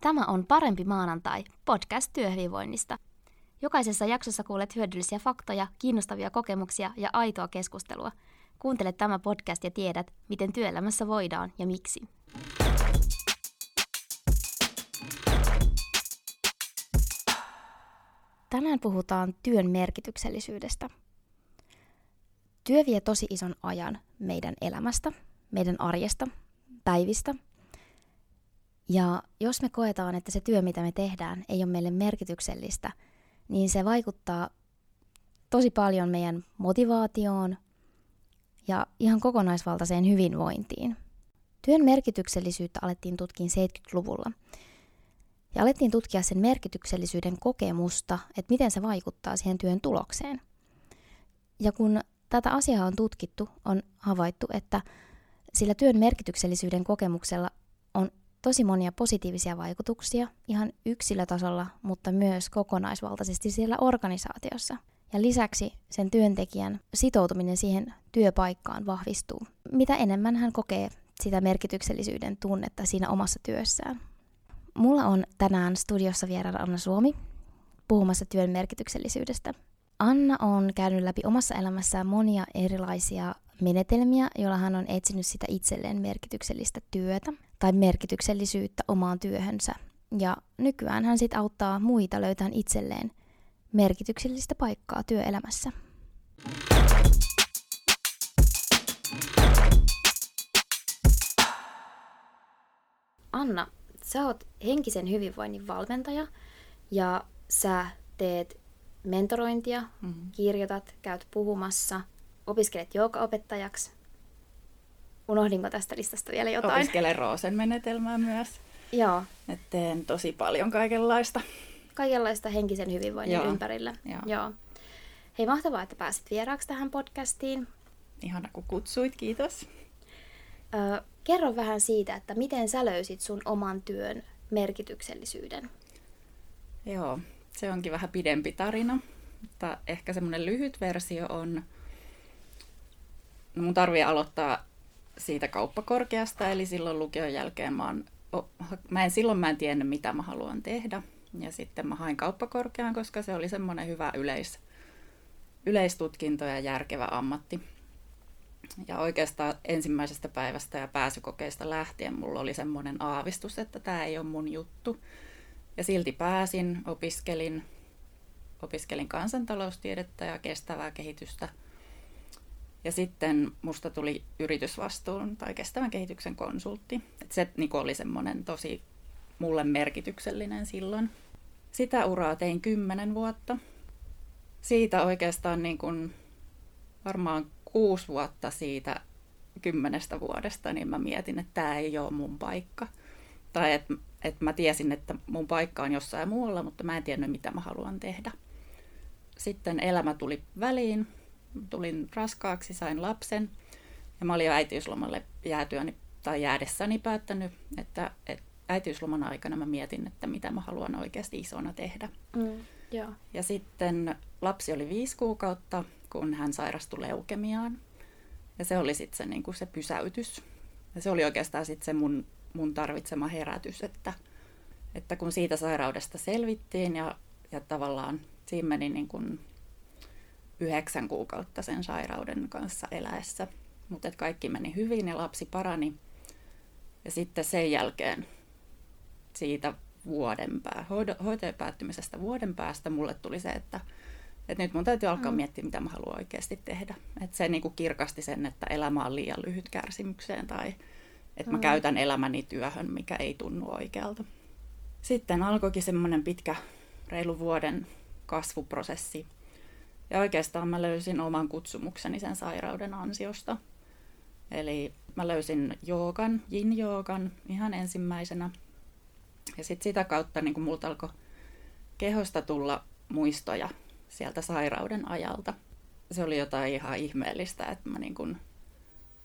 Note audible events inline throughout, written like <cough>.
Tämä on Parempi maanantai, podcast työhyvinvoinnista. Jokaisessa jaksossa kuulet hyödyllisiä faktoja, kiinnostavia kokemuksia ja aitoa keskustelua. Kuuntele tämä podcast ja tiedät, miten työelämässä voidaan ja miksi. Tänään puhutaan työn merkityksellisyydestä. Työ vie tosi ison ajan meidän elämästä, meidän arjesta, päivistä – ja jos me koetaan, että se työ, mitä me tehdään, ei ole meille merkityksellistä, niin se vaikuttaa tosi paljon meidän motivaatioon ja ihan kokonaisvaltaiseen hyvinvointiin. Työn merkityksellisyyttä alettiin tutkia 70-luvulla. Ja alettiin tutkia sen merkityksellisyyden kokemusta, että miten se vaikuttaa siihen työn tulokseen. Ja kun tätä asiaa on tutkittu, on havaittu, että sillä työn merkityksellisyyden kokemuksella tosi monia positiivisia vaikutuksia ihan yksilötasolla, mutta myös kokonaisvaltaisesti siellä organisaatiossa. Ja lisäksi sen työntekijän sitoutuminen siihen työpaikkaan vahvistuu. Mitä enemmän hän kokee sitä merkityksellisyyden tunnetta siinä omassa työssään. Mulla on tänään studiossa vieraana Anna Suomi puhumassa työn merkityksellisyydestä. Anna on käynyt läpi omassa elämässään monia erilaisia menetelmiä, joilla hän on etsinyt sitä itselleen merkityksellistä työtä tai merkityksellisyyttä omaan työhönsä. Ja nykyään hän sitten auttaa muita löytämään itselleen merkityksellistä paikkaa työelämässä. Anna, sä oot henkisen hyvinvoinnin valmentaja ja sä teet mentorointia, mm-hmm. kirjoitat, käyt puhumassa, opiskelet joogaopettajaksi. Unohdinko tästä listasta vielä jotain? Opiskelen Roosen menetelmää myös. Joo. Et teen tosi paljon kaikenlaista. Kaikenlaista henkisen hyvinvoinnin Joo. ympärillä. Joo. Joo. Hei, mahtavaa, että pääsit vieraaksi tähän podcastiin. Ihana, kun kutsuit, kiitos. Ö, kerro vähän siitä, että miten sä löysit sun oman työn merkityksellisyyden. Joo, se onkin vähän pidempi tarina, mutta ehkä semmoinen lyhyt versio on, no mun tarvii aloittaa siitä kauppakorkeasta, eli silloin lukion jälkeen mä, oon, mä en, silloin mä en tiennyt, mitä mä haluan tehdä. Ja sitten mä hain kauppakorkeaan, koska se oli semmoinen hyvä yleis, yleistutkinto ja järkevä ammatti. Ja oikeastaan ensimmäisestä päivästä ja pääsykokeista lähtien mulla oli semmoinen aavistus, että tämä ei ole mun juttu. Ja silti pääsin, opiskelin, opiskelin kansantaloustiedettä ja kestävää kehitystä. Ja sitten musta tuli yritysvastuun tai kestävän kehityksen konsultti. Et se niin oli semmoinen tosi mulle merkityksellinen silloin. Sitä uraa tein kymmenen vuotta. Siitä oikeastaan niin kuin varmaan kuusi vuotta siitä kymmenestä vuodesta, niin mä mietin, että tämä ei ole mun paikka. Tai että että mä tiesin, että mun paikka on jossain muualla, mutta mä en tiennyt, mitä mä haluan tehdä. Sitten elämä tuli väliin, tulin raskaaksi, sain lapsen ja mä olin jo äitiyslomalle jäätyäni tai jäädessäni päättänyt, että, että äitiysloman aikana mä mietin, että mitä mä haluan oikeasti isona tehdä. Mm, joo. Ja sitten lapsi oli viisi kuukautta, kun hän sairastui leukemiaan. Ja se oli sitten se, niin se pysäytys. Ja se oli oikeastaan sitten se mun mun tarvitsema herätys, että, että kun siitä sairaudesta selvittiin ja, ja tavallaan siinä meni niin kuin yhdeksän kuukautta sen sairauden kanssa eläessä, mutta kaikki meni hyvin ja lapsi parani. Ja sitten sen jälkeen siitä vuoden pää, hoitojen päättymisestä vuoden päästä mulle tuli se, että, että nyt mun täytyy alkaa mm. miettiä, mitä mä haluan oikeasti tehdä. Että se niin kuin kirkasti sen, että elämä on liian lyhyt kärsimykseen tai että mä mm. käytän elämäni työhön, mikä ei tunnu oikealta. Sitten alkoikin semmoinen pitkä, reilu vuoden kasvuprosessi. Ja oikeastaan mä löysin oman kutsumukseni sen sairauden ansiosta. Eli mä löysin joogan, yin-joogan ihan ensimmäisenä. Ja sitten sitä kautta niin multa alkoi kehosta tulla muistoja sieltä sairauden ajalta. Se oli jotain ihan ihmeellistä, että mä, niin kun,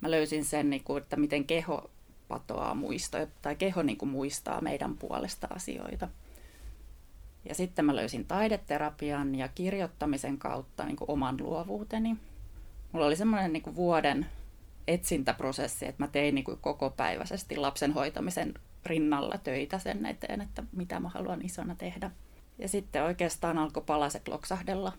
mä löysin sen, niin kun, että miten keho patoaa muistoja, tai keho niin kuin muistaa meidän puolesta asioita. Ja sitten mä löysin taideterapian ja kirjoittamisen kautta niin kuin oman luovuuteni. Mulla oli semmoinen niin vuoden etsintäprosessi, että mä tein niin kuin koko päiväisesti lapsen hoitamisen rinnalla töitä sen eteen, että mitä mä haluan isona tehdä. Ja sitten oikeastaan alkoi palaset loksahdella,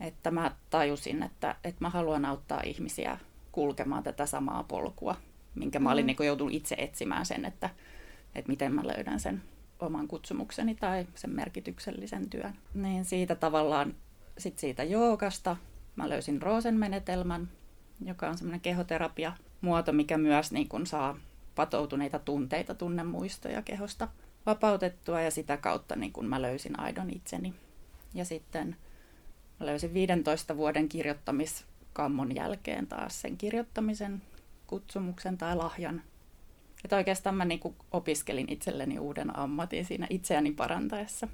että mä tajusin, että, että mä haluan auttaa ihmisiä kulkemaan tätä samaa polkua, minkä mä olin mm. niin joutunut itse etsimään sen, että, että miten mä löydän sen oman kutsumukseni tai sen merkityksellisen työn. Niin siitä tavallaan, sit siitä joogasta mä löysin Roosen menetelmän, joka on semmoinen kehoterapia muoto, mikä myös niin kun saa patoutuneita tunteita, tunnemuistoja kehosta vapautettua ja sitä kautta niin kun mä löysin aidon itseni. Ja sitten mä löysin 15 vuoden kirjoittamiskammon jälkeen taas sen kirjoittamisen kutsumuksen tai lahjan. Että oikeastaan mä niin opiskelin itselleni uuden ammatin siinä itseäni parantaessa.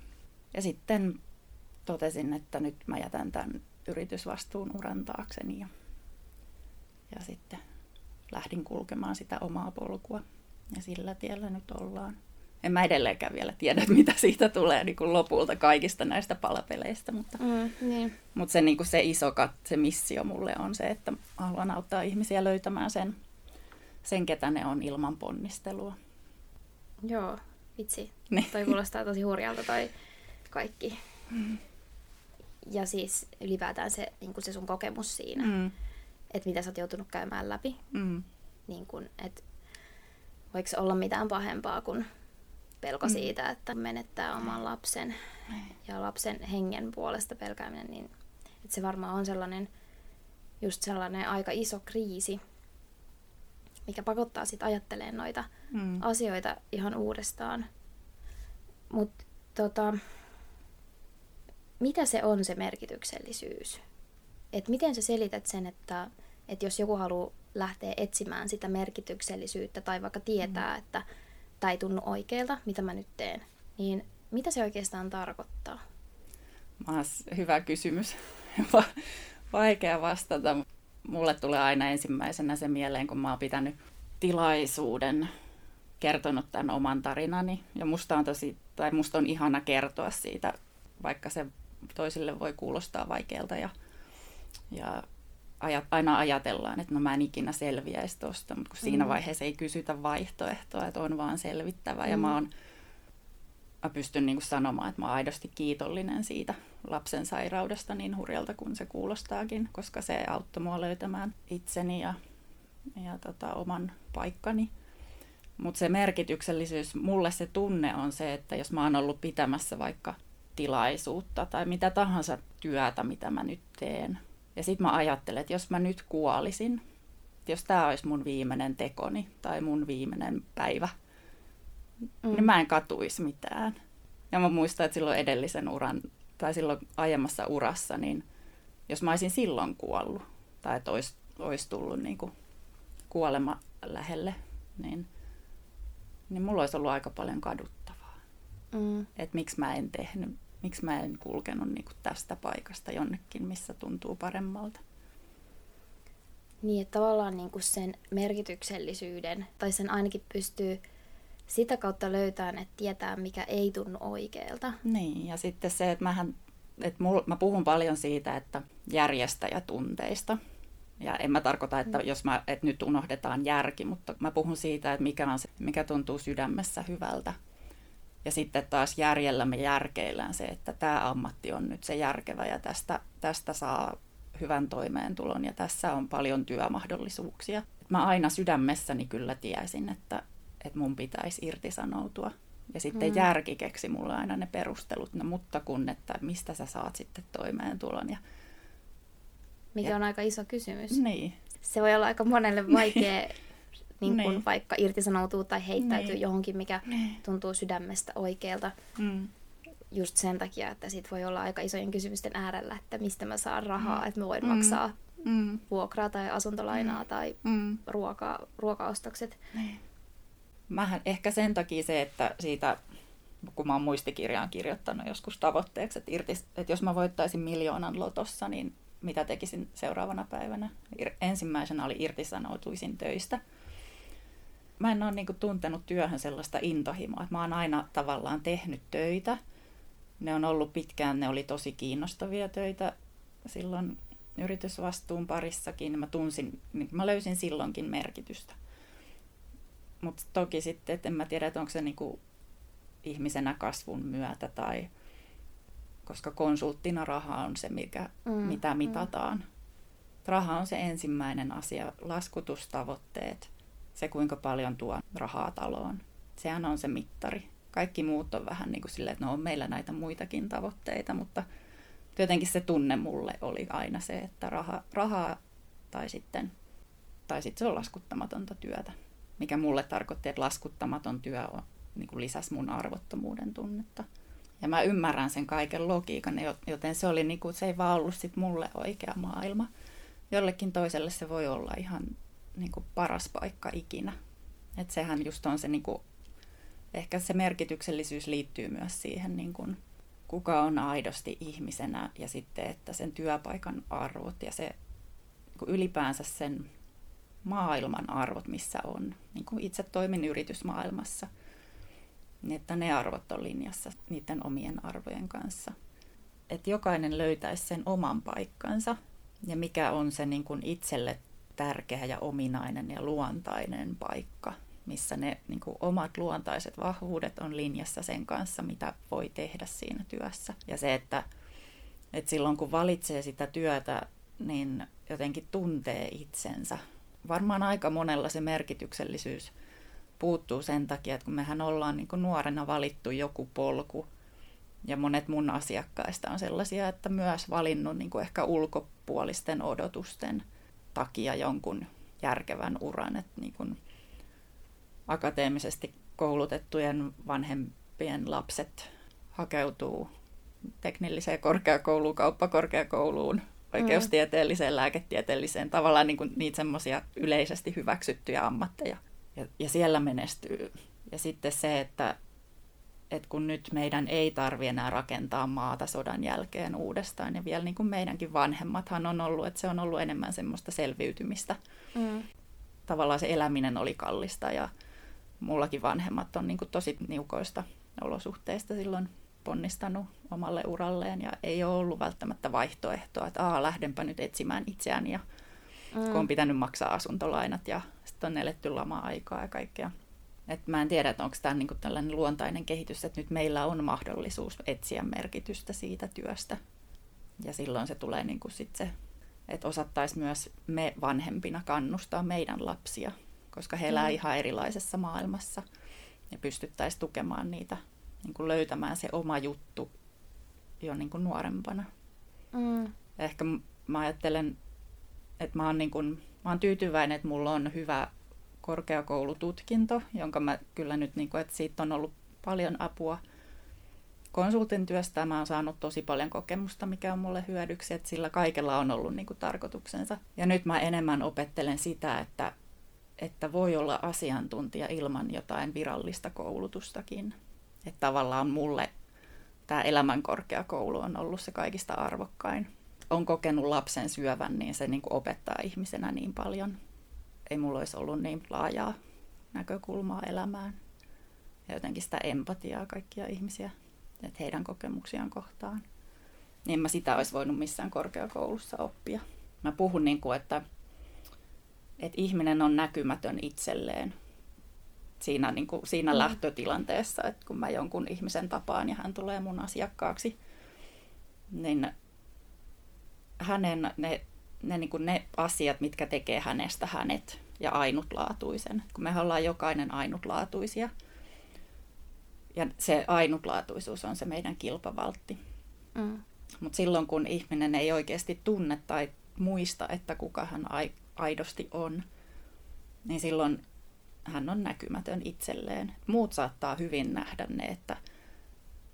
Ja sitten totesin, että nyt mä jätän tämän yritysvastuun uran taakseni ja, ja sitten lähdin kulkemaan sitä omaa polkua. Ja sillä tiellä nyt ollaan. En mä edelleenkään vielä tiedä, mitä siitä tulee niin kuin lopulta kaikista näistä palapeleistä, mutta, mm, niin. mutta se, niin kuin se iso kat, se missio mulle on se, että haluan auttaa ihmisiä löytämään sen, sen ketä ne on ilman ponnistelua. Joo, vitsi. <laughs> Niin. Toi kuulostaa tosi hurjalta toi kaikki. Mm. Ja siis ylipäätään se, niin se sun kokemus siinä. Mm että mitä sä oot joutunut käymään läpi. Mm. Niin kun, et, voiko olla mitään pahempaa kuin pelko mm. siitä, että menettää oman lapsen ja lapsen hengen puolesta pelkääminen, niin että se varmaan on sellainen, just sellainen aika iso kriisi, mikä pakottaa sitten ajattelemaan noita mm. asioita ihan uudestaan. Mutta tota, mitä se on se merkityksellisyys? Et miten sä selität sen, että, että jos joku haluaa lähteä etsimään sitä merkityksellisyyttä tai vaikka tietää, mm. että tämä ei tunnu oikealta, mitä mä nyt teen, niin mitä se oikeastaan tarkoittaa? Maas, hyvä kysymys. <laughs> Vaikea vastata. Mulle tulee aina ensimmäisenä se mieleen, kun mä oon pitänyt tilaisuuden kertonut tämän oman tarinani. Ja musta on, tosi, tai musta on ihana kertoa siitä, vaikka se toisille voi kuulostaa vaikealta ja ja ajat, aina ajatellaan, että no mä en ikinä selviäisi tuosta, mutta kun mm. siinä vaiheessa ei kysytä vaihtoehtoa, että on vaan selvittävä. Mm. Ja mä, oon, mä pystyn niin sanomaan, että mä oon aidosti kiitollinen siitä lapsen sairaudesta niin hurjalta kuin se kuulostaakin, koska se auttoi mua löytämään itseni ja, ja tota, oman paikkani. Mutta se merkityksellisyys, mulle se tunne on se, että jos mä oon ollut pitämässä vaikka tilaisuutta tai mitä tahansa työtä, mitä mä nyt teen, ja sitten mä ajattelen, että jos mä nyt kuolisin, jos tämä olisi mun viimeinen tekoni tai mun viimeinen päivä, mm. niin mä en katuisi mitään. Ja mä muistan, että silloin edellisen uran, tai silloin aiemmassa urassa, niin jos mä olisin silloin kuollut, tai että olisi, olisi tullut niin kuin kuolema lähelle, niin, niin mulla olisi ollut aika paljon kaduttavaa. Mm. Että miksi mä en tehnyt miksi mä en kulkenut niin kuin tästä paikasta jonnekin, missä tuntuu paremmalta. Niin, että tavallaan niin kuin sen merkityksellisyyden, tai sen ainakin pystyy sitä kautta löytämään, että tietää, mikä ei tunnu oikealta. Niin, ja sitten se, että, mähän, että mul, mä puhun paljon siitä, että järjestäjätunteista. Ja en mä tarkoita, että, mm. jos mä, että nyt unohdetaan järki, mutta mä puhun siitä, että mikä, on se, mikä tuntuu sydämessä hyvältä ja sitten taas järjellä me järkeillään se, että tämä ammatti on nyt se järkevä ja tästä, tästä saa hyvän toimeentulon ja tässä on paljon työmahdollisuuksia. Mä aina sydämessäni kyllä tiesin, että, että mun pitäisi irtisanoutua. Ja sitten mm. järki keksi mulle aina ne perustelut, no mutta kun, että mistä sä saat sitten toimeentulon. Ja, Mikä ja, on aika iso kysymys. Niin. Se voi olla aika monelle vaikea niin kun niin. vaikka irtisanoutuu tai heittäytyy niin. johonkin, mikä niin. tuntuu sydämestä oikealta. Mm. Just sen takia, että sit voi olla aika isojen kysymysten äärellä, että mistä mä saan rahaa, mm. että mä voin mm. maksaa mm. vuokraa tai asuntolainaa mm. tai mm. ruoka, ruokaostokset. Niin. Mähän ehkä sen takia se, että siitä kun mä oon muistikirjaan kirjoittanut joskus tavoitteeksi, että, irtis, että jos mä voittaisin miljoonan lotossa, niin mitä tekisin seuraavana päivänä? Ensimmäisenä oli irtisanoutuisin töistä mä en ole niin tuntenut työhön sellaista intohimoa. Mä oon aina tavallaan tehnyt töitä. Ne on ollut pitkään, ne oli tosi kiinnostavia töitä silloin yritysvastuun parissakin. Mä tunsin, niin mä löysin silloinkin merkitystä. Mutta toki sitten, että en mä tiedä, että onko se niinku ihmisenä kasvun myötä tai koska konsulttina raha on se, mikä, mm, mitä mm. mitataan. Mm. Raha on se ensimmäinen asia, laskutustavoitteet, se kuinka paljon tuo rahaa taloon. Sehän on se mittari. Kaikki muut on vähän niin kuin silleen, että no on meillä näitä muitakin tavoitteita, mutta jotenkin se tunne mulle oli aina se, että raha, rahaa tai sitten, tai sitten se on laskuttamatonta työtä. Mikä mulle tarkoitti, että laskuttamaton työ on, niin kuin lisäsi mun arvottomuuden tunnetta. Ja mä ymmärrän sen kaiken logiikan, joten se, oli niin kuin, se ei vaan ollut sit mulle oikea maailma. Jollekin toiselle se voi olla ihan niin kuin paras paikka ikinä. Et sehän just on se, niin kuin, ehkä se merkityksellisyys liittyy myös siihen, niin kuin, kuka on aidosti ihmisenä ja sitten, että sen työpaikan arvot ja se niin ylipäänsä sen maailman arvot, missä on. Niin kuin itse toimin yritysmaailmassa – niin että ne arvot on linjassa niiden omien arvojen kanssa. Että jokainen löytäisi sen oman paikkansa ja mikä on se niin kuin itselle tärkeä ja ominainen ja luontainen paikka, missä ne niin kuin omat luontaiset vahvuudet on linjassa sen kanssa, mitä voi tehdä siinä työssä. Ja se, että, että silloin kun valitsee sitä työtä, niin jotenkin tuntee itsensä. Varmaan aika monella se merkityksellisyys puuttuu sen takia, että kun mehän ollaan niin kuin nuorena valittu joku polku, ja monet mun asiakkaista on sellaisia, että myös valinnut niin kuin ehkä ulkopuolisten odotusten takia jonkun järkevän uran. Että niin kuin akateemisesti koulutettujen vanhempien lapset hakeutuu teknilliseen korkeakouluun, kauppakorkeakouluun, oikeustieteelliseen, lääketieteelliseen, tavallaan niin kuin niitä semmoisia yleisesti hyväksyttyjä ammatteja ja, ja siellä menestyy. Ja sitten se, että, että kun nyt meidän ei tarvi enää rakentaa maata sodan jälkeen uudestaan, ja vielä niin kuin meidänkin vanhemmathan on ollut, että se on ollut enemmän semmoista selviytymistä. Mm. Tavallaan se eläminen oli kallista, ja mullakin vanhemmat on niin kuin tosi niukoista olosuhteista silloin ponnistanut omalle uralleen, ja ei ole ollut välttämättä vaihtoehtoa, että Aa, lähdenpä nyt etsimään itseäni, ja mm. kun on pitänyt maksaa asuntolainat, ja sitten on eletty lama-aikaa ja kaikkea. Et mä en tiedä, että onko tämä niinku tällainen luontainen kehitys, että nyt meillä on mahdollisuus etsiä merkitystä siitä työstä. Ja silloin se tulee niinku sit se, että osattaisi myös me vanhempina kannustaa meidän lapsia, koska he elää mm. ihan erilaisessa maailmassa ja pystyttäisiin tukemaan niitä, niinku löytämään se oma juttu jo niinku nuorempana. Mm. Ehkä mä ajattelen, että mä oon niinku mä oon tyytyväinen, että mulla on hyvä korkeakoulututkinto, jonka mä kyllä nyt, niin kuin, että siitä on ollut paljon apua konsultin työstä. Mä oon saanut tosi paljon kokemusta, mikä on mulle hyödyksi, että sillä kaikella on ollut niin kuin, tarkoituksensa. Ja nyt mä enemmän opettelen sitä, että, että voi olla asiantuntija ilman jotain virallista koulutustakin. Että tavallaan mulle tämä elämänkorkeakoulu on ollut se kaikista arvokkain on kokenut lapsen syövän, niin se niin kuin opettaa ihmisenä niin paljon. Ei mulla olisi ollut niin laajaa näkökulmaa elämään ja jotenkin sitä empatiaa kaikkia ihmisiä, että heidän kokemuksiaan kohtaan. Niin mä sitä olisi voinut missään korkeakoulussa oppia. Mä puhun niin kuin, että, että ihminen on näkymätön itselleen siinä, niin kuin, siinä mm. lähtötilanteessa, että kun mä jonkun ihmisen tapaan ja hän tulee mun asiakkaaksi, niin hänen ne, ne, niin kuin ne asiat, mitkä tekee hänestä hänet ja ainutlaatuisen. Kun me ollaan jokainen ainutlaatuisia. Ja se ainutlaatuisuus on se meidän kilpavaltti. Mm. Mutta silloin kun ihminen ei oikeasti tunne tai muista, että kuka hän aidosti on, niin silloin hän on näkymätön itselleen. Muut saattaa hyvin nähdä ne, että,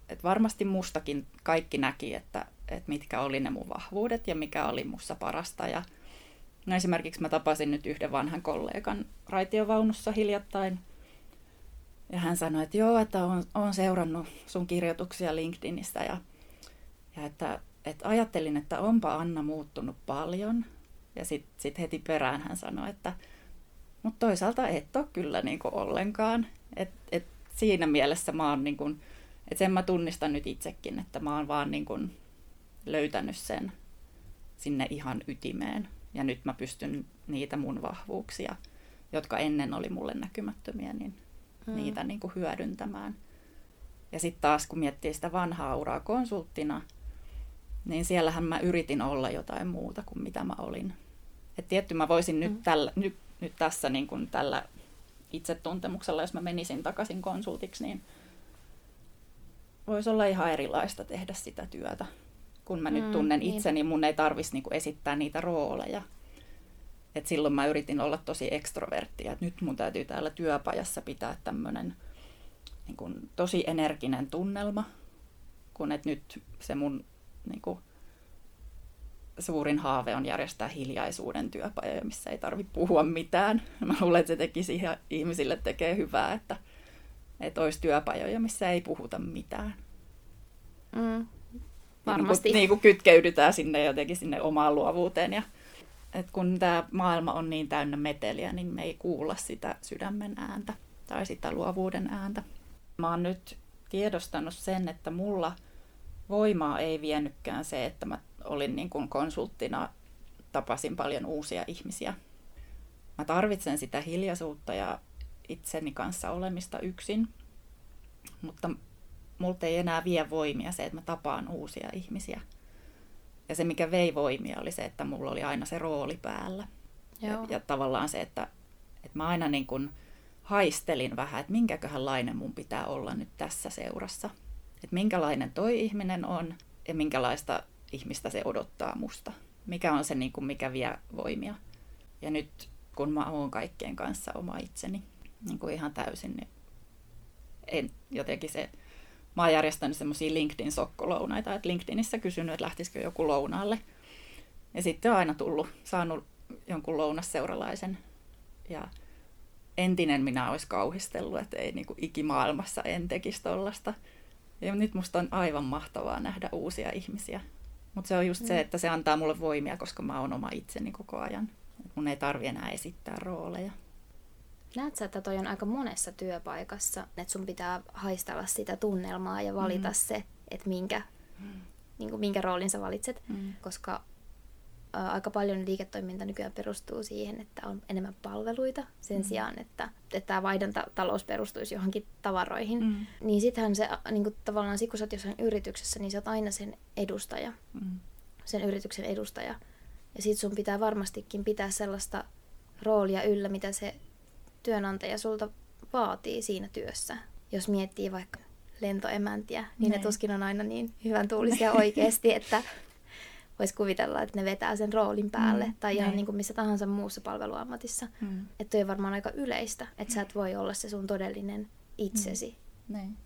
että varmasti mustakin kaikki näki, että että mitkä oli ne mun vahvuudet ja mikä oli mussa parasta. Ja no esimerkiksi mä tapasin nyt yhden vanhan kollegan raitiovaunussa hiljattain. Ja hän sanoi, että joo, että on, on seurannut sun kirjoituksia LinkedInistä ja, ja että, että ajattelin, että onpa Anna muuttunut paljon. Ja sitten sit heti perään hän sanoi, että mutta toisaalta et ole kyllä niin kuin ollenkaan. Et, et siinä mielessä mä oon niin kuin, että sen mä tunnistan nyt itsekin, että mä oon vaan niin kuin löytänyt sen sinne ihan ytimeen. Ja nyt mä pystyn niitä mun vahvuuksia jotka ennen oli mulle näkymättömiä, niin mm. niitä niin kuin hyödyntämään. Ja sitten taas kun miettii sitä vanhaa uraa konsulttina, niin siellähän mä yritin olla jotain muuta kuin mitä mä olin. Et tietty mä voisin mm. nyt, tällä, nyt, nyt tässä niin kuin tällä itsetuntemuksella, jos mä menisin takaisin konsultiksi, niin voisi olla ihan erilaista tehdä sitä työtä. Kun mä mm, nyt tunnen niin. itseni, mun ei tarvitsisi niinku esittää niitä rooleja. Et silloin mä yritin olla tosi ekstroverttia, että nyt mun täytyy täällä työpajassa pitää tämmöinen niin tosi energinen tunnelma, kun et nyt se mun niin kuin, suurin haave on järjestää hiljaisuuden työpajoja, missä ei tarvitse puhua mitään. Mä luulen, että se tekisi ihmisille tekee hyvää, että, että olisi työpajoja, missä ei puhuta mitään. Mm, varmasti. Niin kuin, niin kuin kytkeydytään sinne jotenkin sinne omaan luovuuteen. Ja, että kun tämä maailma on niin täynnä meteliä, niin me ei kuulla sitä sydämen ääntä tai sitä luovuuden ääntä. Mä oon nyt tiedostanut sen, että mulla voimaa ei viennytkään se, että mä olin niin kuin konsulttina, tapasin paljon uusia ihmisiä. Mä tarvitsen sitä hiljaisuutta ja itseni kanssa olemista yksin, mutta multa ei enää vie voimia se, että mä tapaan uusia ihmisiä. Ja se, mikä vei voimia, oli se, että mulla oli aina se rooli päällä. Ja, ja tavallaan se, että, että mä aina niin kuin haistelin vähän, että minkäköhän lainen mun pitää olla nyt tässä seurassa. Että minkälainen toi ihminen on ja minkälaista ihmistä se odottaa musta. Mikä on se, niin kuin, mikä vie voimia. Ja nyt kun mä oon kaikkien kanssa oma itseni niin kuin ihan täysin, niin en jotenkin se, mä oon järjestänyt semmoisia LinkedIn-sokkolounaita, että LinkedInissä kysynyt, että lähtisikö joku lounaalle. Ja sitten on aina tullut, saanut jonkun lounasseuralaisen. Ja entinen minä olisi kauhistellut, että ei niin kuin ikimaailmassa en tekisi tollasta. Ja nyt musta on aivan mahtavaa nähdä uusia ihmisiä. Mutta se on just mm. se, että se antaa mulle voimia, koska mä oon oma itseni koko ajan. Mun ei tarvi enää esittää rooleja. Näet sä, että toi on aika monessa työpaikassa, että sun pitää haistella sitä tunnelmaa ja valita mm. se, että minkä, mm. niin kuin minkä roolin sä valitset, mm. koska aika paljon liiketoiminta nykyään perustuu siihen, että on enemmän palveluita sen mm. sijaan, että, että tämä vaihdantatalous perustuisi johonkin tavaroihin. Mm. Niin sittenhän se niin kuin, tavallaan, kun sä oot jossain yrityksessä, niin sä oot aina sen edustaja, mm. sen yrityksen edustaja. Ja sit sun pitää varmastikin pitää sellaista roolia yllä, mitä se työnantaja sulta vaatii siinä työssä. Jos miettii vaikka lentoemäntiä, niin ne, ne tuskin on aina niin hyvän tuulisia <laughs> oikeasti, että voisi kuvitella, että ne vetää sen roolin päälle. Mm, tai ihan niin kuin missä tahansa muussa palveluammatissa. Mm. Että on varmaan aika yleistä, että sä et voi olla se sun todellinen itsesi. Mm. Niin.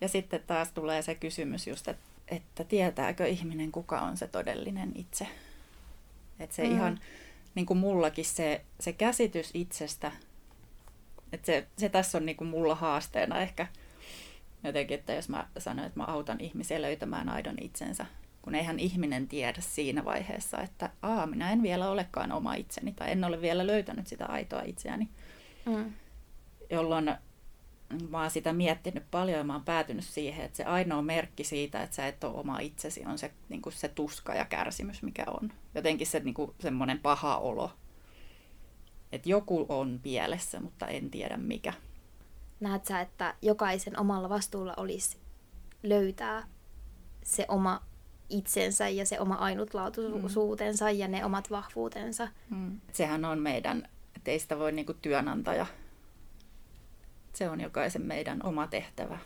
Ja sitten taas tulee se kysymys just, että, että tietääkö ihminen, kuka on se todellinen itse. Että se mm. ihan, niin kuin mullakin se, se käsitys itsestä et se, se tässä on niinku mulla haasteena ehkä jotenkin, että jos mä sanon, että mä autan ihmisiä löytämään aidon itsensä, kun eihän ihminen tiedä siinä vaiheessa, että aa, minä en vielä olekaan oma itseni tai en ole vielä löytänyt sitä aitoa itseäni. Mm. Jolloin mä oon sitä miettinyt paljon ja mä oon päätynyt siihen, että se ainoa merkki siitä, että sä et ole oma itsesi, on se, niin se tuska ja kärsimys, mikä on. Jotenkin se niin semmoinen paha olo, että joku on pielessä, mutta en tiedä mikä. Näet sä, että jokaisen omalla vastuulla olisi löytää se oma itsensä ja se oma ainutlaatuisuutensa mm. ja ne omat vahvuutensa. Mm. Sehän on meidän, teistä voi niinku työnantaja. Se on jokaisen meidän oma tehtävä.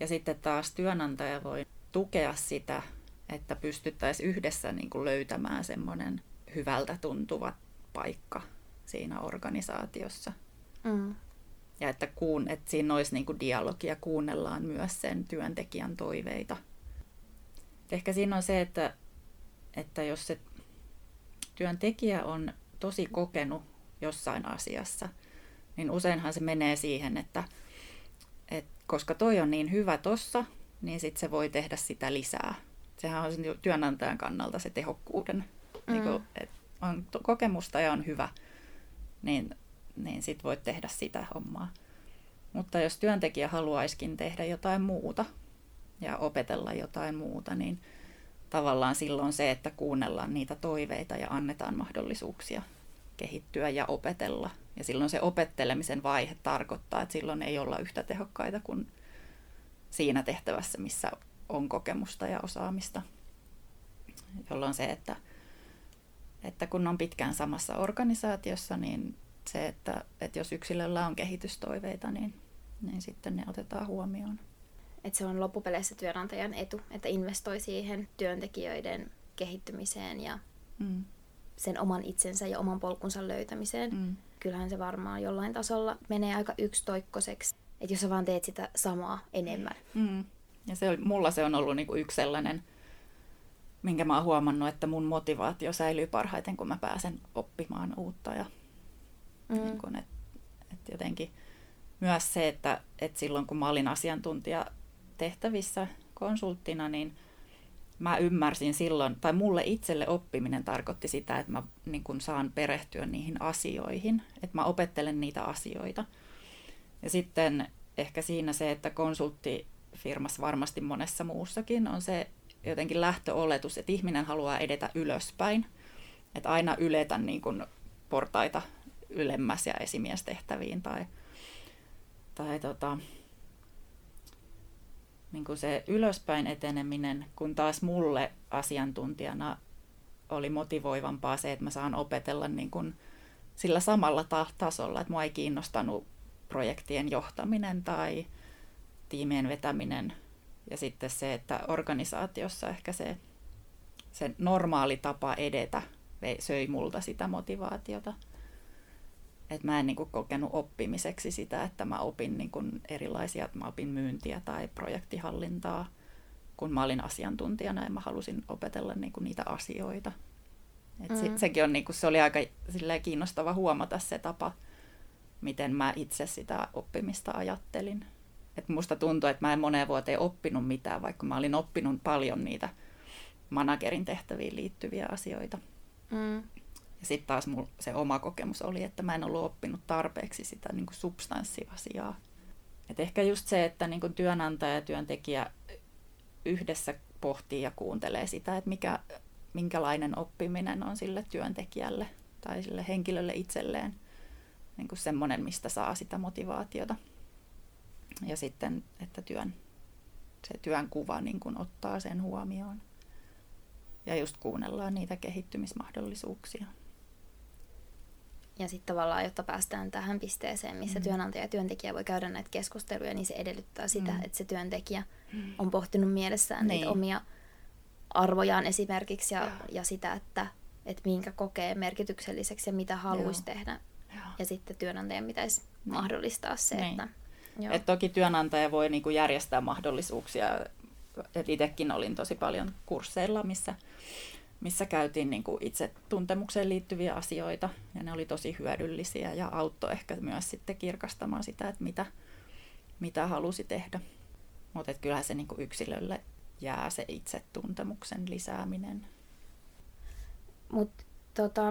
Ja sitten taas työnantaja voi tukea sitä, että pystyttäisiin yhdessä niinku löytämään semmoinen hyvältä tuntuva paikka siinä organisaatiossa. Mm. Ja että, kuun, että siinä olisi niin kuin dialogia, kuunnellaan myös sen työntekijän toiveita. Et ehkä siinä on se, että, että jos se työntekijä on tosi kokenut jossain asiassa, niin useinhan se menee siihen, että, että koska toi on niin hyvä tossa, niin sitten se voi tehdä sitä lisää. Sehän on työnantajan kannalta se tehokkuuden, mm. niin kuin, että on kokemusta ja on hyvä, niin, niin sit voit tehdä sitä hommaa. Mutta jos työntekijä haluaiskin tehdä jotain muuta ja opetella jotain muuta, niin tavallaan silloin se, että kuunnellaan niitä toiveita ja annetaan mahdollisuuksia kehittyä ja opetella. Ja silloin se opettelemisen vaihe tarkoittaa, että silloin ei olla yhtä tehokkaita kuin siinä tehtävässä, missä on kokemusta ja osaamista. Jolloin se, että, että kun on pitkään samassa organisaatiossa, niin se, että, että jos yksilöllä on kehitystoiveita, niin, niin sitten ne otetaan huomioon. Että se on loppupeleissä työnantajan etu, että investoi siihen työntekijöiden kehittymiseen ja mm. sen oman itsensä ja oman polkunsa löytämiseen. Mm. Kyllähän se varmaan jollain tasolla menee aika yksitoikkoiseksi, että jos sä vaan teet sitä samaa enemmän. Mm. Ja se, mulla se on ollut niinku yksi sellainen, minkä mä oon huomannut, että mun motivaatio säilyy parhaiten, kun mä pääsen oppimaan uutta. Ja mm. niin kun, et, et jotenkin myös se, että et silloin kun mä olin asiantuntija tehtävissä konsulttina, niin mä ymmärsin silloin, tai mulle itselle oppiminen tarkoitti sitä, että mä niin kun saan perehtyä niihin asioihin, että mä opettelen niitä asioita. Ja sitten ehkä siinä se, että konsulttifirmassa varmasti monessa muussakin on se jotenkin lähtöoletus, että ihminen haluaa edetä ylöspäin. Että aina yletä niin kuin portaita ylemmäs ja esimiestehtäviin tai, tai tota, niin kuin se ylöspäin eteneminen, kun taas mulle asiantuntijana oli motivoivampaa se, että mä saan opetella niin kuin sillä samalla ta- tasolla, että mua ei kiinnostanut projektien johtaminen tai tiimien vetäminen. Ja sitten se, että organisaatiossa ehkä se, se normaali tapa edetä söi multa sitä motivaatiota. Et mä en niin kuin, kokenut oppimiseksi sitä, että mä opin niin kuin, erilaisia, mä opin myyntiä tai projektihallintaa, kun mä olin asiantuntijana ja mä halusin opetella niin kuin, niitä asioita. Et mm. se, sekin on, niin kuin, se oli aika kiinnostava huomata se tapa, miten mä itse sitä oppimista ajattelin. Et musta tuntuu, että mä en moneen vuoteen oppinut mitään, vaikka mä olin oppinut paljon niitä managerin tehtäviin liittyviä asioita. Mm. Ja sitten taas mul, se oma kokemus oli, että mä en ollut oppinut tarpeeksi sitä niin substanssiasiaa. Et ehkä just se, että niin työnantaja ja työntekijä yhdessä pohtii ja kuuntelee sitä, että mikä, minkälainen oppiminen on sille työntekijälle tai sille henkilölle itselleen – niin semmoinen, mistä saa sitä motivaatiota. Ja sitten, että työn, se työn kuva niin ottaa sen huomioon. Ja just kuunnellaan niitä kehittymismahdollisuuksia. Ja sitten tavallaan, jotta päästään tähän pisteeseen, missä mm. työnantaja ja työntekijä voi käydä näitä keskusteluja, niin se edellyttää sitä, mm. että se työntekijä mm. on pohtinut mielessään niin. niitä omia arvojaan esimerkiksi ja, ja sitä, että, että minkä kokee merkitykselliseksi ja mitä haluaisi tehdä ja sitten työnantajan pitäisi niin. mahdollistaa se, niin. että... Joo. Et toki työnantaja voi niinku järjestää mahdollisuuksia. Et itsekin olin tosi paljon kursseilla, missä, missä käytiin niinku itse tuntemukseen liittyviä asioita. Ja ne oli tosi hyödyllisiä ja auttoi ehkä myös sitten kirkastamaan sitä, että mitä, mitä halusi tehdä. Mutta kyllähän se niinku yksilölle jää se itse tuntemuksen lisääminen. Mutta tota,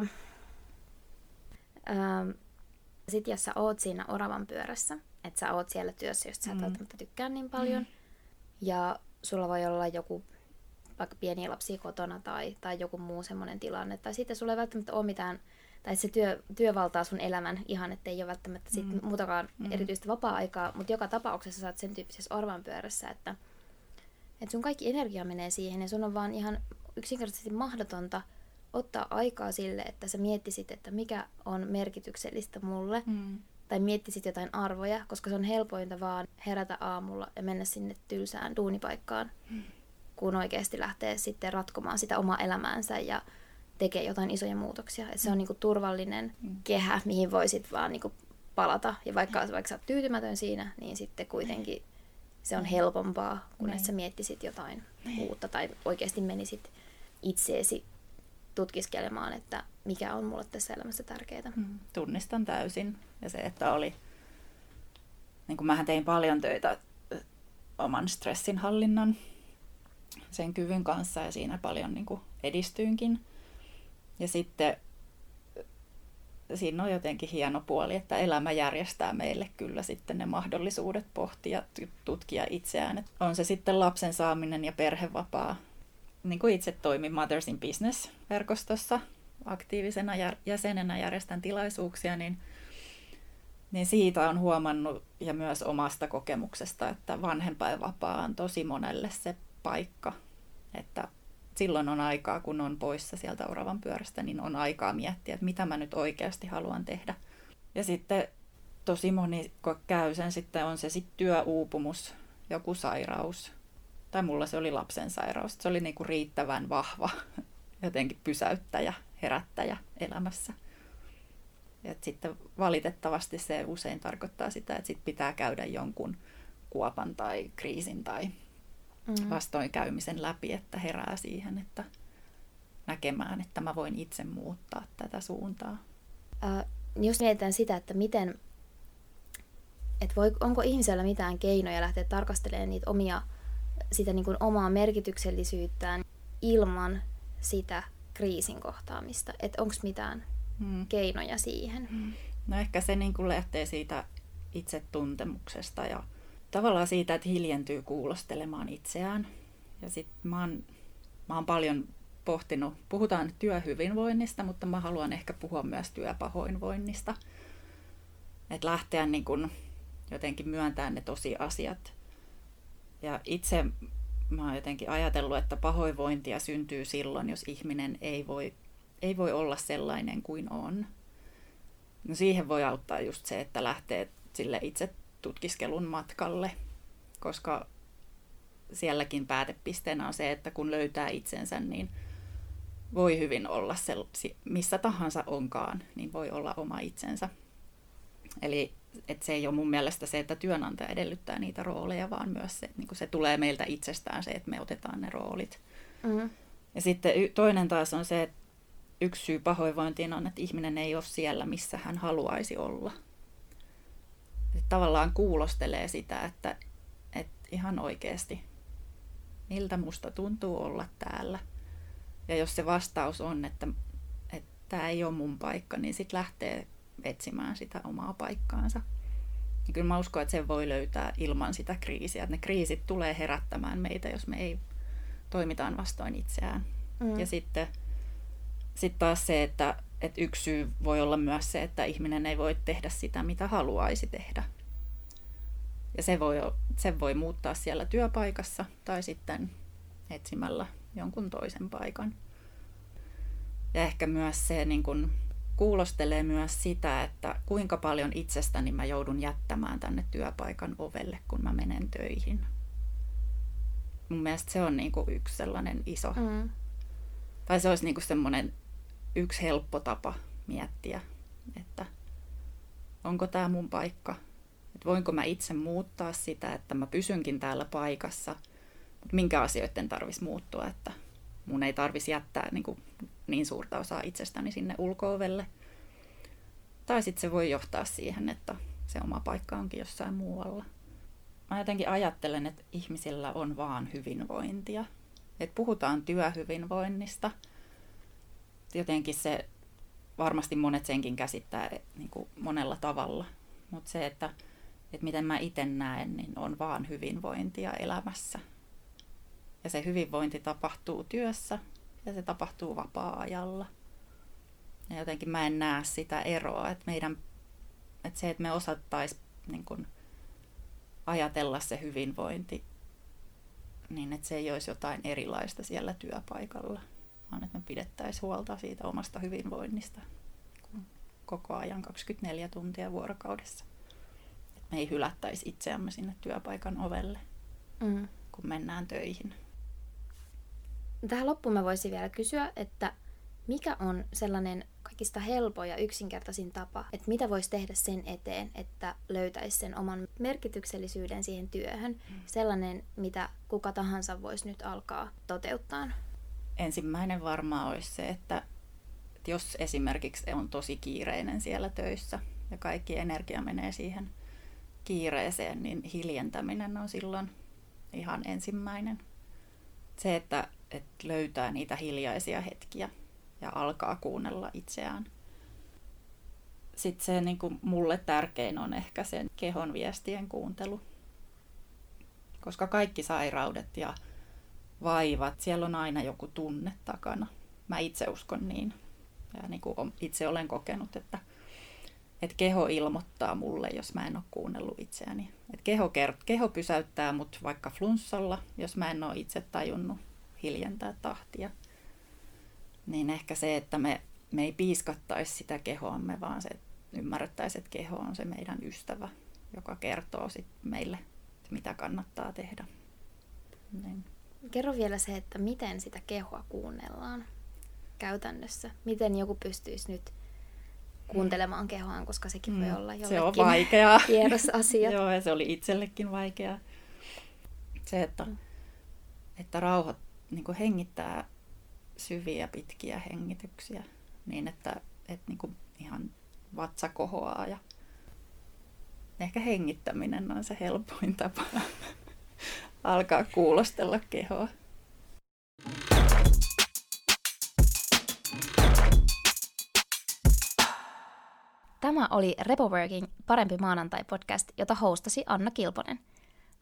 ähm, sitten jos sä oot siinä oravan pyörässä, että sä oot siellä työssä, josta sä et mm. välttämättä tykkää niin paljon, mm. ja sulla voi olla joku vaikka pieniä lapsia kotona tai, tai joku muu semmoinen tilanne, tai sitten sulla ei välttämättä ole mitään, tai se työ, työ valtaa sun elämän ihan, ettei ole välttämättä sit mm. muutakaan mm. erityistä vapaa-aikaa, mutta joka tapauksessa sä oot sen tyyppisessä oravan pyörässä, että, että sun kaikki energia menee siihen, ja sun on vaan ihan yksinkertaisesti mahdotonta – ottaa aikaa sille, että sä miettisit, että mikä on merkityksellistä mulle, mm. tai miettisit jotain arvoja, koska se on helpointa vaan herätä aamulla ja mennä sinne tylsään duunipaikkaan, mm. Kun oikeasti lähtee sitten ratkomaan sitä omaa elämäänsä ja tekee jotain isoja muutoksia. Et se on mm. niinku turvallinen mm. kehä, mihin voisit vaan niinku palata. Ja vaikka, mm. vaikka sä oot tyytymätön siinä, niin sitten kuitenkin se on helpompaa, kun sä miettisit jotain uutta tai oikeasti menisit itseesi tutkiskelemaan, että mikä on mulle tässä elämässä tärkeää. Mm, tunnistan täysin. Ja se, että oli, niin kuin mähän tein paljon töitä oman stressin hallinnan sen kyvyn kanssa ja siinä paljon niin kuin edistyinkin. Ja sitten siinä on jotenkin hieno puoli, että elämä järjestää meille kyllä sitten ne mahdollisuudet pohtia, tutkia itseään. Että on se sitten lapsen saaminen ja perhevapaa niin kuin itse toimin Mothers in Business-verkostossa, aktiivisena jäsenenä järjestän tilaisuuksia, niin, niin siitä on huomannut ja myös omasta kokemuksesta, että vanhempainvapaa on tosi monelle se paikka, että silloin on aikaa, kun on poissa sieltä oravan pyörästä, niin on aikaa miettiä, että mitä mä nyt oikeasti haluan tehdä. Ja sitten tosi moni käy sen sitten, on se sitten työuupumus, joku sairaus, tai mulla se oli lapsen sairaus. Se oli niinku riittävän vahva <laughs> jotenkin pysäyttäjä, herättäjä elämässä. Ja sitten valitettavasti se usein tarkoittaa sitä, että sit pitää käydä jonkun kuopan tai kriisin tai mm. vastoinkäymisen läpi, että herää siihen, että näkemään, että mä voin itse muuttaa tätä suuntaa. Äh, jos mietitään sitä, että miten, että voi, onko ihmisellä mitään keinoja lähteä tarkastelemaan niitä omia, sitä niin kuin omaa merkityksellisyyttään ilman sitä kriisin kohtaamista, että onko mitään hmm. keinoja siihen? Hmm. No ehkä se niin kuin lähtee siitä itsetuntemuksesta ja tavallaan siitä, että hiljentyy kuulostelemaan itseään. Ja sitten mä oon, mä oon paljon pohtinut, puhutaan työhyvinvoinnista, mutta mä haluan ehkä puhua myös työpahoinvoinnista. Että lähteä niin kun jotenkin myöntämään ne tosiasiat. Ja itse mä oon jotenkin ajatellut, että pahoinvointia syntyy silloin, jos ihminen ei voi, ei voi olla sellainen kuin on. No siihen voi auttaa just se, että lähtee sille itse tutkiskelun matkalle, koska sielläkin päätepisteenä on se, että kun löytää itsensä, niin voi hyvin olla se, missä tahansa onkaan, niin voi olla oma itsensä. Eli että se ei ole mun mielestä se, että työnantaja edellyttää niitä rooleja, vaan myös se, niin se tulee meiltä itsestään se, että me otetaan ne roolit. Mm-hmm. Ja sitten toinen taas on se, että yksi syy pahoinvointiin on, että ihminen ei ole siellä, missä hän haluaisi olla. Tavallaan kuulostelee sitä, että, että ihan oikeasti, miltä musta tuntuu olla täällä. Ja jos se vastaus on, että, että tämä ei ole mun paikka, niin sitten lähtee etsimään sitä omaa paikkaansa. Ja kyllä mä uskon, että se voi löytää ilman sitä kriisiä. Että ne kriisit tulee herättämään meitä, jos me ei toimitaan vastoin itseään. Mm. Ja sitten sit taas se, että, että yksi syy voi olla myös se, että ihminen ei voi tehdä sitä, mitä haluaisi tehdä. Ja se voi, se voi muuttaa siellä työpaikassa tai sitten etsimällä jonkun toisen paikan. Ja ehkä myös se niin kun kuulostelee myös sitä, että kuinka paljon itsestäni mä joudun jättämään tänne työpaikan ovelle, kun mä menen töihin. Mun mielestä se on niin kuin yksi sellainen iso, mm. tai se olisi niin kuin semmoinen yksi helppo tapa miettiä, että onko tämä mun paikka, että voinko mä itse muuttaa sitä, että mä pysynkin täällä paikassa, mutta minkä asioiden tarvitsisi muuttua, että mun ei tarvitsisi jättää niin, kuin niin suurta osaa itsestäni sinne ulkoovelle. Tai sitten se voi johtaa siihen, että se oma paikka onkin jossain muualla. Mä jotenkin ajattelen, että ihmisillä on vaan hyvinvointia. Että puhutaan työhyvinvoinnista. Jotenkin se, varmasti monet senkin käsittää niin kuin monella tavalla. Mutta se, että, että miten mä itse näen, niin on vaan hyvinvointia elämässä. Ja se hyvinvointi tapahtuu työssä ja se tapahtuu vapaa-ajalla. Ja jotenkin mä en näe sitä eroa, että meidän, että se, että me osattaisiin niin kun, ajatella se hyvinvointi, niin että se ei olisi jotain erilaista siellä työpaikalla, vaan että me pidettäisiin huolta siitä omasta hyvinvoinnista koko ajan 24 tuntia vuorokaudessa. Me ei hylättäisi itseämme sinne työpaikan ovelle, mm. kun mennään töihin. Tähän loppuun mä voisin vielä kysyä, että mikä on sellainen kaikista helpoin ja yksinkertaisin tapa, että mitä voisi tehdä sen eteen, että löytäisi sen oman merkityksellisyyden siihen työhön, mm. sellainen, mitä kuka tahansa voisi nyt alkaa toteuttaa? Ensimmäinen varmaan olisi se, että jos esimerkiksi on tosi kiireinen siellä töissä ja kaikki energia menee siihen kiireeseen, niin hiljentäminen on silloin ihan ensimmäinen. Se, että että löytää niitä hiljaisia hetkiä ja alkaa kuunnella itseään. Sitten se niin kuin mulle tärkein on ehkä sen kehon viestien kuuntelu. Koska kaikki sairaudet ja vaivat, siellä on aina joku tunne takana. Mä itse uskon niin. Ja niin kuin itse olen kokenut, että, että keho ilmoittaa mulle, jos mä en ole kuunnellut itseäni. Että keho, kert- keho pysäyttää mut vaikka flunssalla, jos mä en ole itse tajunnut hiljentää tahtia. Niin ehkä se, että me, me ei piiskattaisi sitä kehoamme, vaan se ymmärrettäisiin, että keho on se meidän ystävä, joka kertoo sit meille, mitä kannattaa tehdä. Niin. Kerro vielä se, että miten sitä kehoa kuunnellaan käytännössä. Miten joku pystyisi nyt kuuntelemaan kehoaan, koska sekin mm. voi olla jollekin se on vaikeaa. <laughs> vieras asia. Joo, ja se oli itsellekin vaikeaa. Se, että, mm. että rauhat niin hengittää syviä, pitkiä hengityksiä niin, että, että niin kuin ihan vatsa kohoaa ja ehkä hengittäminen on se helpoin tapa <laughs> alkaa kuulostella kehoa. Tämä oli Repoworking Parempi maanantai-podcast, jota hostasi Anna Kilponen.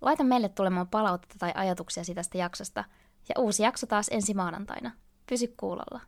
Laita meille tulemaan palautetta tai ajatuksia tästä jaksosta, ja uusi jakso taas ensi maanantaina. Pysy kuulolla.